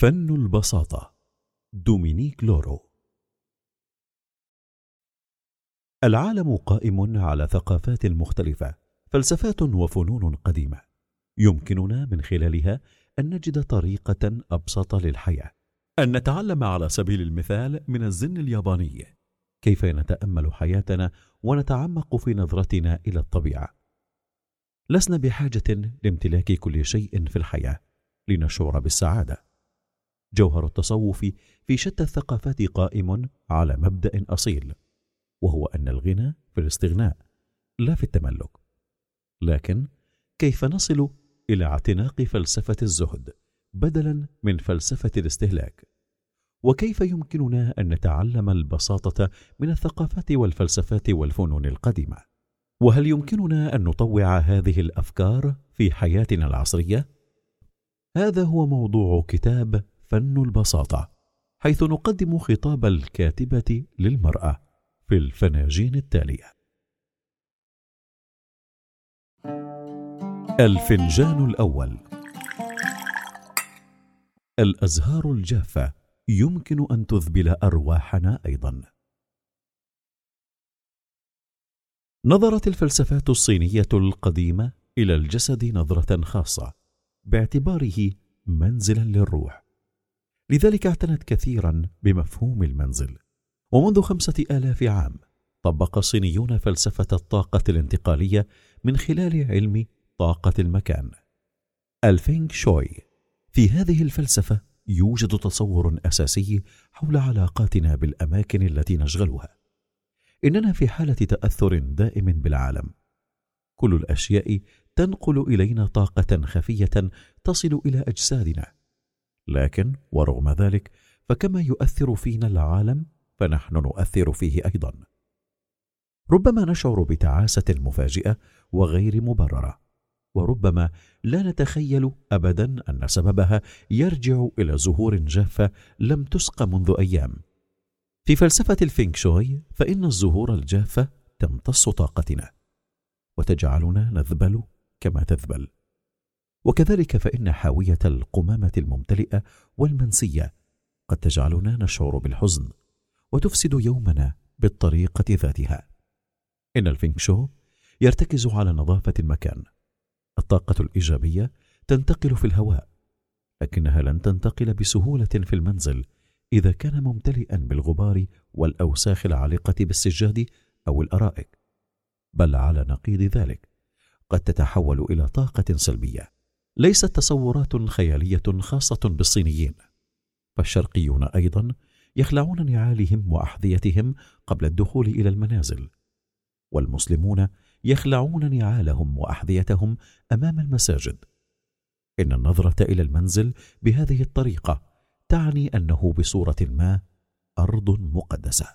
فن البساطة دومينيك لورو. العالم قائم على ثقافات مختلفة فلسفات وفنون قديمة. يمكننا من خلالها أن نجد طريقة أبسط للحياة. أن نتعلم على سبيل المثال من الزن الياباني. كيف نتأمل حياتنا ونتعمق في نظرتنا إلى الطبيعة؟ لسنا بحاجة لامتلاك كل شيء في الحياة لنشعر بالسعادة. جوهر التصوف في شتى الثقافات قائم على مبدأ أصيل وهو أن الغنى في الاستغناء لا في التملك. لكن كيف نصل إلى اعتناق فلسفة الزهد بدلا من فلسفة الاستهلاك؟ وكيف يمكننا أن نتعلم البساطة من الثقافات والفلسفات والفنون القديمة؟ وهل يمكننا أن نطوع هذه الأفكار في حياتنا العصرية؟ هذا هو موضوع كتاب فن البساطة حيث نقدم خطاب الكاتبة للمرأة في الفناجين التالية. الفنجان الأول. الأزهار الجافة يمكن أن تذبل أرواحنا أيضا. نظرت الفلسفات الصينية القديمة إلى الجسد نظرة خاصة باعتباره منزلا للروح. لذلك اعتنت كثيرا بمفهوم المنزل. ومنذ خمسة آلاف عام طبق الصينيون فلسفة الطاقة الانتقالية من خلال علم طاقة المكان. ألفينغ شوي. في هذه الفلسفة يوجد تصور أساسي حول علاقاتنا بالأماكن التي نشغلها. إننا في حالة تأثر دائم بالعالم. كل الأشياء تنقل إلينا طاقة خفية تصل إلى أجسادنا. لكن ورغم ذلك فكما يؤثر فينا العالم فنحن نؤثر فيه أيضا. ربما نشعر بتعاسة مفاجئه وغير مبررة وربما لا نتخيل ابدا أن سببها يرجع إلى زهور جافة لم تسق منذ أيام. في فلسفة الفينغ شوي فإن الزهور الجافة تمتص طاقتنا وتجعلنا نذبل كما تذبل. وكذلك فإن حاوية القمامة الممتلئة والمنسية قد تجعلنا نشعر بالحزن وتفسد يومنا بالطريقة ذاتها. إن الفينغ شوي يرتكز على نظافة المكان. الطاقة الإيجابية تنتقل في الهواء لكنها لن تنتقل بسهولة في المنزل إذا كان ممتلئا بالغبار والأوساخ العالقة بالسجاد أو الأرائك. بل على نقيض ذلك قد تتحول إلى طاقة سلبية. ليست تصورات خيالية خاصة بالصينيين. فالشرقيون أيضا يخلعون نعالهم وأحذيتهم قبل الدخول إلى المنازل والمسلمون يخلعون نعالهم وأحذيتهم أمام المساجد. إن النظرة إلى المنزل بهذه الطريقة تعني أنه بصورة ما أرض مقدسة.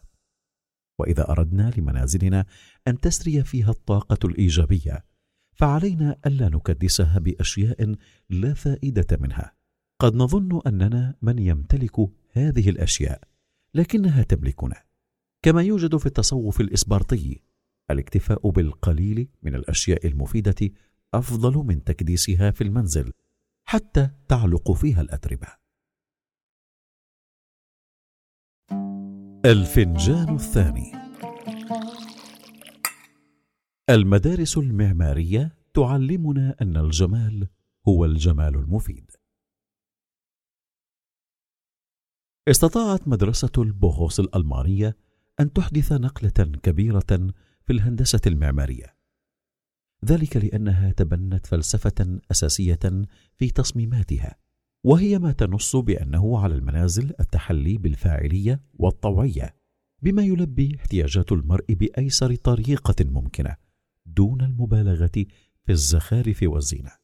وإذا أردنا لمنازلنا أن تسري فيها الطاقة الإيجابية فعلينا ألا نكدسها بأشياء لا فائدة منها. قد نظن أننا من يمتلك هذه الأشياء لكنها تملكنا. كما يوجد في التصوف الاسبرطي الاكتفاء بالقليل من الأشياء المفيدة أفضل من تكديسها في المنزل حتى تعلق فيها الأتربة. الفنجان الثاني. المدارس المعمارية تعلمنا أن الجمال هو الجمال المفيد. استطاعت مدرسة البوغوس الألمانية أن تحدث نقلة كبيرة في الهندسة المعمارية. ذلك لأنها تبنت فلسفة أساسية في تصميماتها وهي ما تنص بأنه على المنازل التحلي بالفاعلية والطوعية بما يلبي احتياجات المرء بأيسر طريقة ممكنة. دون المبالغة في الزخارف والزينه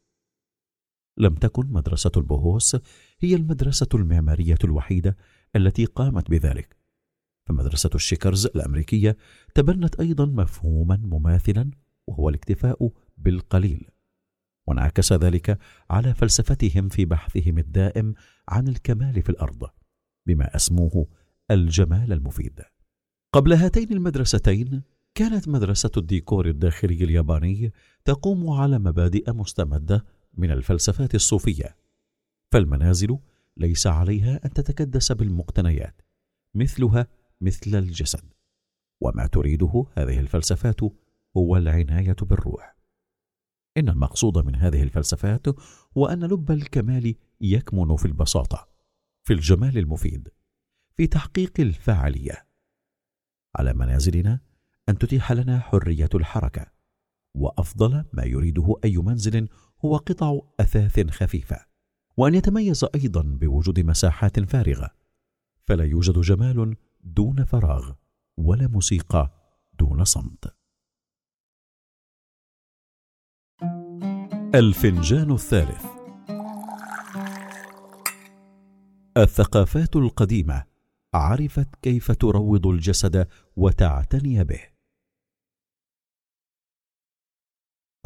لم تكن مدرسة البوهوس هي المدرسة المعمارية الوحيدة التي قامت بذلك. فمدرسة الشيكرز الأمريكية تبنت أيضا مفهوما مماثلا وهو الاكتفاء بالقليل. وانعكس ذلك على فلسفتهم في بحثهم الدائم عن الكمال في الأرض بما أسموه الجمال المفيد. قبل هاتين المدرستين كانت مدرسة الديكور الداخلي الياباني تقوم على مبادئ مستمدة من الفلسفات الصوفية. فالمنازل ليس عليها أن تتكدس بالمقتنيات مثلها مثل الجسد. وما تريده هذه الفلسفات هو العناية بالروح. إن المقصود من هذه الفلسفات هو أن لب الكمال يكمن في البساطة في الجمال المفيد في تحقيق الفاعلية. على منازلنا أن تتيح لنا حرية الحركة وأفضل ما يريده أي منزل هو قطع أثاث خفيفة وأن يتميز أيضا بوجود مساحات فارغة فلا يوجد جمال دون فراغ ولا موسيقى دون صمت. الفنجان الثالث. الثقافات القديمة عرفت كيف تروض الجسد وتعتني به.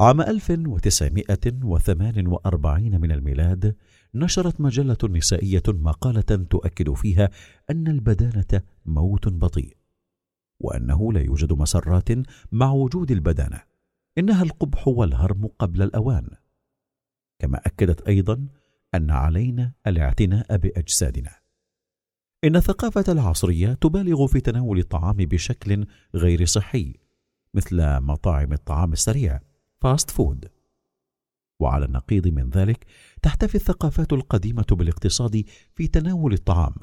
عام 1948 من الميلاد نشرت مجلة نسائية مقالة تؤكد فيها أن البدانة موت بطيء وأنه لا يوجد مسرات مع وجود البدانة إنها القبح والهرم قبل الأوان. كما أكدت أيضا أن علينا الاعتناء بأجسادنا. إن الثقافة العصرية تبالغ في تناول الطعام بشكل غير صحي مثل مطاعم الطعام السريع. fast food وعلى النقيض من ذلك تحتفي الثقافات القديمة بالاقتصاد في تناول الطعام.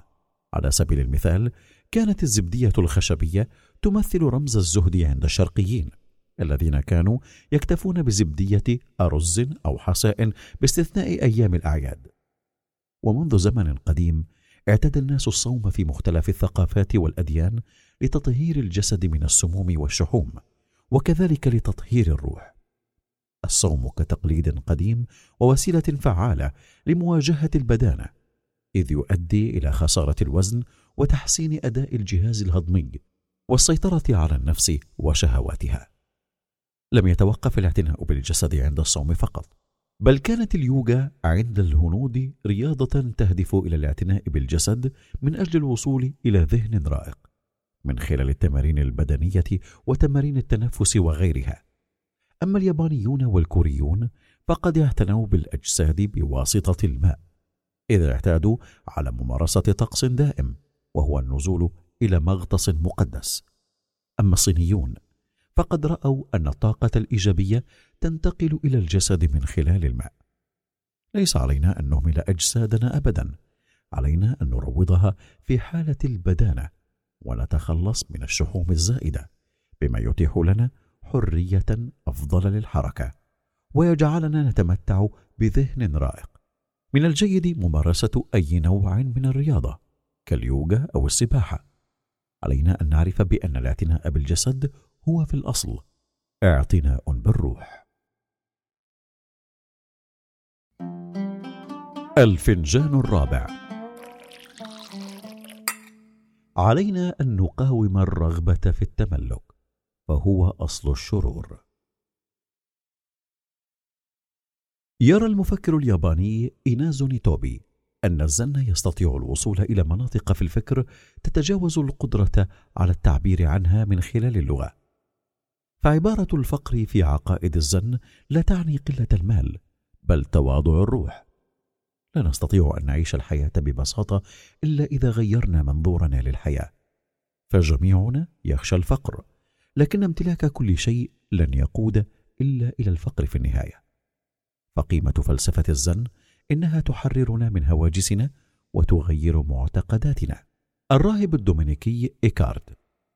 على سبيل المثال كانت الزبدية الخشبية تمثل رمز الزهد عند الشرقيين الذين كانوا يكتفون بزبدية أرز أو حساء باستثناء أيام الأعياد. ومنذ زمن قديم اعتاد الناس الصوم في مختلف الثقافات والأديان لتطهير الجسد من السموم والشحوم وكذلك لتطهير الروح. الصوم كتقليد قديم ووسيلة فعالة لمواجهة البدانة إذ يؤدي إلى خسارة الوزن وتحسين أداء الجهاز الهضمي والسيطرة على النفس وشهواتها. لم يتوقف الاعتناء بالجسد عند الصوم فقط بل كانت اليوغا عند الهنود رياضة تهدف إلى الاعتناء بالجسد من أجل الوصول إلى ذهن رائق من خلال التمارين البدنية وتمارين التنفس وغيرها. أما اليابانيون والكوريون فقد اعتنوا بالأجساد بواسطة الماء إذ اعتادوا على ممارسة طقس دائم وهو النزول إلى مغطس مقدس. أما الصينيون فقد رأوا أن الطاقة الإيجابية تنتقل إلى الجسد من خلال الماء. ليس علينا أن نهمل أجسادنا أبدا علينا أن نروضها في حالة البدانة ونتخلص من الشحوم الزائدة بما يتيح لنا حرية أفضل للحركة ويجعلنا نتمتع بذهن رائق. من الجيد ممارسة أي نوع من الرياضة كاليوغا أو السباحة. علينا أن نعرف بأن الاعتناء بالجسد هو في الأصل اعتناء بالروح. الفنجان الرابع. علينا أن نقاوم الرغبة في التملك. فهو أصل الشرور. يرى المفكر الياباني إينازو نيتوبي أن الزن يستطيع الوصول إلى مناطق في الفكر تتجاوز القدرة على التعبير عنها من خلال اللغة. فعبارة الفقر في عقائد الزن لا تعني قلة المال بل تواضع الروح. لا نستطيع أن نعيش الحياة ببساطة إلا إذا غيرنا منظورنا للحياة. فجميعنا يخشى الفقر. لكن امتلاك كل شيء لن يقود إلا إلى الفقر في النهاية. فقيمة فلسفة الزن إنها تحررنا من هواجسنا وتغير معتقداتنا. الراهب الدومينيكي إيكارد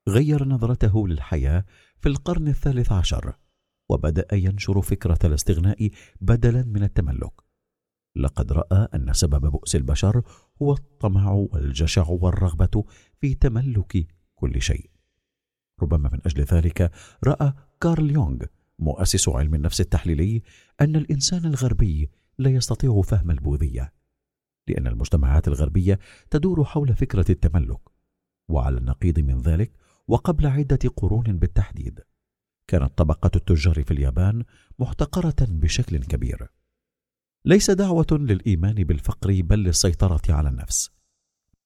غير نظرته للحياة في القرن الثالث عشر وبدأ ينشر فكرة الاستغناء بدلا من التملك. لقد رأى أن سبب بؤس البشر هو الطمع والجشع والرغبة في تملك كل شيء. ربما من أجل ذلك رأى كارل يونغ مؤسس علم النفس التحليلي أن الإنسان الغربي لا يستطيع فهم البوذية لأن المجتمعات الغربية تدور حول فكرة التملك وعلى النقيض من ذلك وقبل عدة قرون بالتحديد كانت طبقة التجار في اليابان محتقرة بشكل كبير. ليس دعوة للإيمان بالفقر بل للسيطرة على النفس.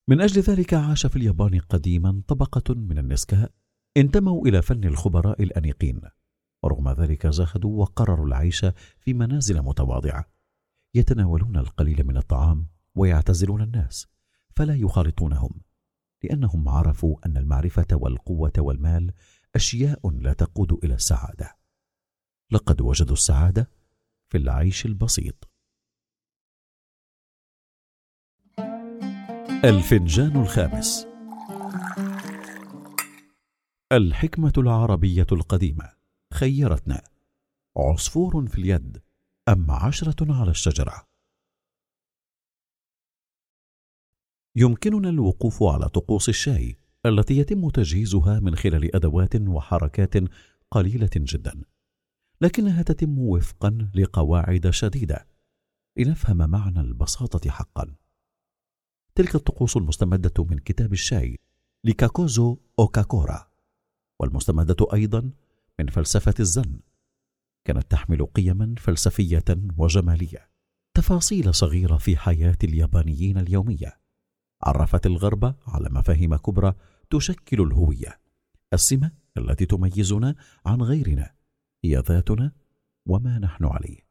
من أجل ذلك عاش في اليابان قديما طبقة من النسكاء انتموا إلى فن الخبراء الأنيقين ورغم ذلك زهدوا وقرروا العيش في منازل متواضعة. يتناولون القليل من الطعام ويعتزلون الناس فلا يخالطونهم لأنهم عرفوا أن المعرفة والقوة والمال أشياء لا تقود إلى السعادة. لقد وجدوا السعادة في العيش البسيط. الفنجان الخامس. الحكمة العربية القديمة. خيرتنا. عصفور في اليد. أم عشرة على الشجرة. يمكننا الوقوف على طقوس الشاي التي يتم تجهيزها من خلال أدوات وحركات قليلة جدا. لكنها تتم وفقا لقواعد شديدة. لنفهم معنى البساطة حقا. تلك الطقوس المستمدة من كتاب الشاي. لكاكوزو أوكاكورا. والمستمده أيضا من فلسفة الزن كانت تحمل قيما فلسفية وجمالية تفاصيل صغيرة في حياة اليابانيين اليومية. عرفت الغرب على مفاهيم كبرى تشكل الهوية السمة التي تميزنا عن غيرنا هي ذاتنا وما نحن عليه.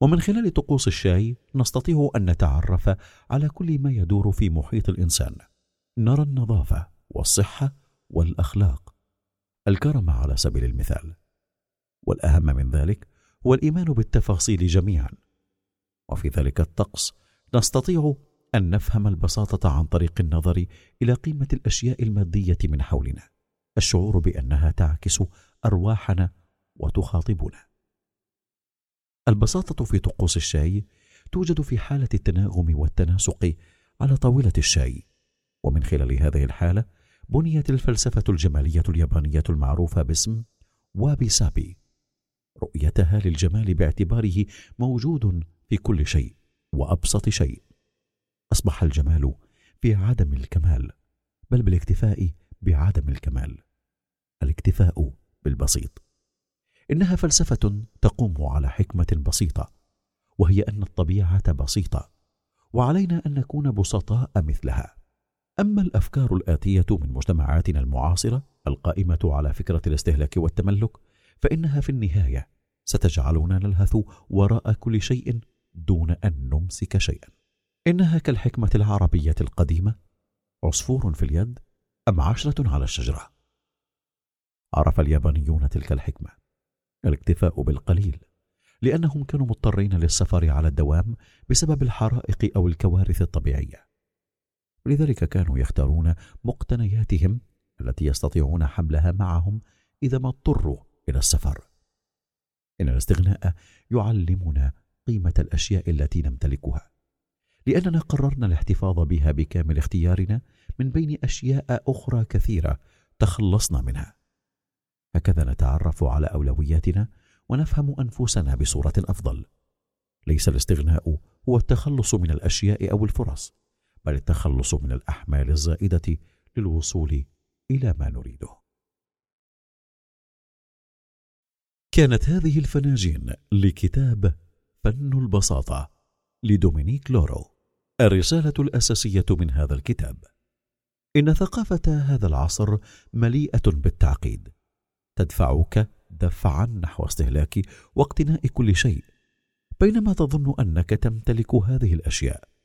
ومن خلال طقوس الشاي نستطيع أن نتعرف على كل ما يدور في محيط الإنسان نرى النظافة والصحة والأخلاق الكرم على سبيل المثال والأهم من ذلك هو الإيمان بالتفاصيل جميعا. وفي ذلك الطقس نستطيع أن نفهم البساطة عن طريق النظر إلى قيمة الأشياء المادية من حولنا الشعور بأنها تعكس أرواحنا وتخاطبنا. البساطة في طقوس الشاي توجد في حالة التناغم والتناسق على طاولة الشاي ومن خلال هذه الحالة بنيت الفلسفة الجمالية اليابانية المعروفة باسم وابي سابي. رؤيتها للجمال باعتباره موجود في كل شيء وأبسط شيء. أصبح الجمال في عدم الكمال بل بالاكتفاء بعدم الكمال. الاكتفاء بالبسيط. إنها فلسفة تقوم على حكمة بسيطة وهي أن الطبيعة بسيطة وعلينا أن نكون بسطاء مثلها. أما الأفكار الآتية من مجتمعاتنا المعاصرة القائمة على فكرة الاستهلاك والتملك فإنها في النهاية ستجعلنا نلهث وراء كل شيء دون أن نمسك شيئا. إنها كالحكمة العربية القديمة عصفور في اليد أم عشرة على الشجرة؟ عرف اليابانيون تلك الحكمة. الاكتفاء بالقليل لأنهم كانوا مضطرين للسفر على الدوام بسبب الحرائق أو الكوارث الطبيعية. لذلك كانوا يختارون مقتنياتهم التي يستطيعون حملها معهم إذا ما اضطروا إلى السفر. إن الاستغناء يعلمنا قيمة الأشياء التي نمتلكها. لأننا قررنا الاحتفاظ بها بكامل اختيارنا من بين أشياء أخرى كثيرة تخلصنا منها. هكذا نتعرف على أولوياتنا ونفهم أنفسنا بصورة أفضل. ليس الاستغناء هو التخلص من الأشياء أو الفرص. بل التخلص من الأحمال الزائدة للوصول إلى ما نريده. كانت هذه الفناجين لكتاب فن البساطة لدومينيك لورو الرسالة الأساسية من هذا الكتاب. إن ثقافة هذا العصر مليئة بالتعقيد. تدفعك دفعا نحو استهلاك واقتناء كل شيء بينما تظن أنك تمتلك هذه الأشياء.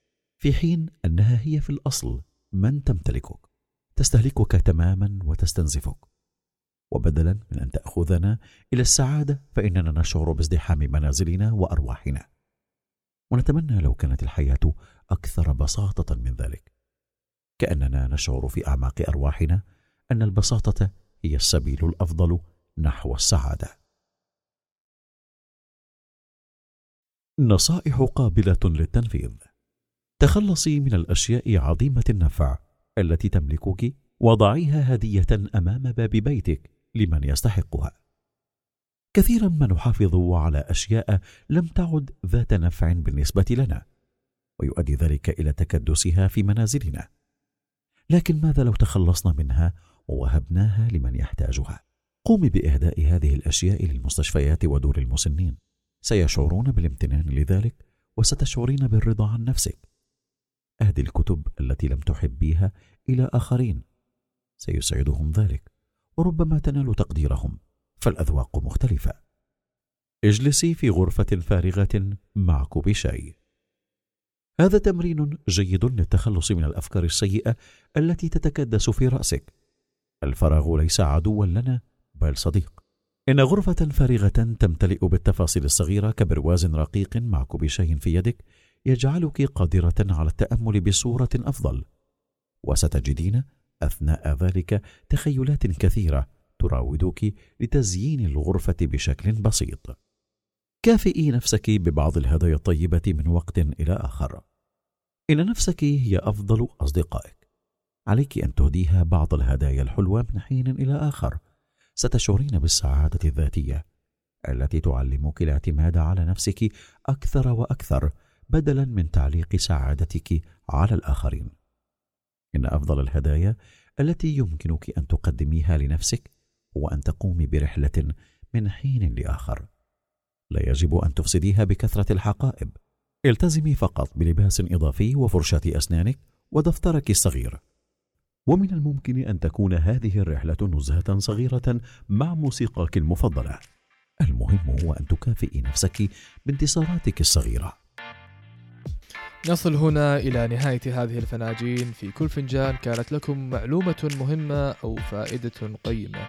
في حين أنها هي في الأصل من تمتلكك تستهلكك تماما وتستنزفك. وبدلا من أن تأخذنا إلى السعادة فإننا نشعر بازدحام منازلنا وأرواحنا. ونتمنى لو كانت الحياة أكثر بساطة من ذلك. كأننا نشعر في أعماق أرواحنا أن البساطة هي السبيل الأفضل نحو السعادة. نصائح قابلة للتنفيذ. تخلصي من الأشياء عظيمة النفع التي تملكك وضعيها هدية أمام باب بيتك لمن يستحقها. كثيرا ما نحافظ على أشياء لم تعد ذات نفع بالنسبة لنا ويؤدي ذلك إلى تكدسها في منازلنا. لكن ماذا لو تخلصنا منها ووهبناها لمن يحتاجها؟ قومي بإهداء هذه الأشياء للمستشفيات ودور المسنين. سيشعرون بالامتنان لذلك وستشعرين بالرضا عن نفسك. اهدي الكتب التي لم تحبيها إلى آخرين. سيسعدهم ذلك وربما تنال تقديرهم فالأذواق مختلفة. اجلسي في غرفة فارغة مع كوب شاي هذا تمرين جيد للتخلص من الأفكار السيئة التي تتكدس في رأسك. الفراغ ليس عدوا لنا بل صديق. إن غرفة فارغة تمتلئ بالتفاصيل الصغيرة كبرواز رقيق مع كوب شاي في يدك يجعلك قادرة على التأمل بصورة أفضل. وستجدين أثناء ذلك تخيلات كثيرة تراودك لتزيين الغرفة بشكل بسيط. كافئي نفسك ببعض الهدايا الطيبة من وقت إلى آخر. إن نفسك هي أفضل أصدقائك عليك أن تهديها بعض الهدايا الحلوة من حين إلى آخر. ستشعرين بالسعادة الذاتية التي تعلمك الاعتماد على نفسك أكثر وأكثر. بدلا من تعليق سعادتك على الآخرين. إن أفضل الهدايا التي يمكنك أن تقدميها لنفسك هو أن تقومي برحلة من حين لآخر. لا يجب أن تفسديها بكثرة الحقائب. التزمي فقط بلباس إضافي وفرشاة أسنانك ودفترك الصغير. ومن الممكن أن تكون هذه الرحلة نزهة صغيرة مع موسيقاك المفضلة. المهم هو أن تكافئي نفسك بانتصاراتك الصغيرة. نصل هنا إلى نهاية هذه الفناجين. في كل فنجان كانت لكم معلومة مهمة أو فائدة قيمة.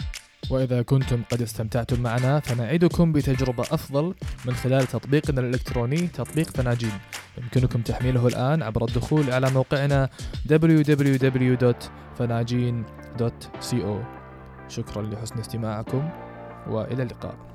وإذا كنتم قد استمتعتم معنا فنعدكم بتجربة أفضل من خلال تطبيقنا الإلكتروني تطبيق فناجين. يمكنكم تحميله الآن عبر الدخول على موقعنا www.fanajin.co شكرا لحسن استماعكم وإلى اللقاء.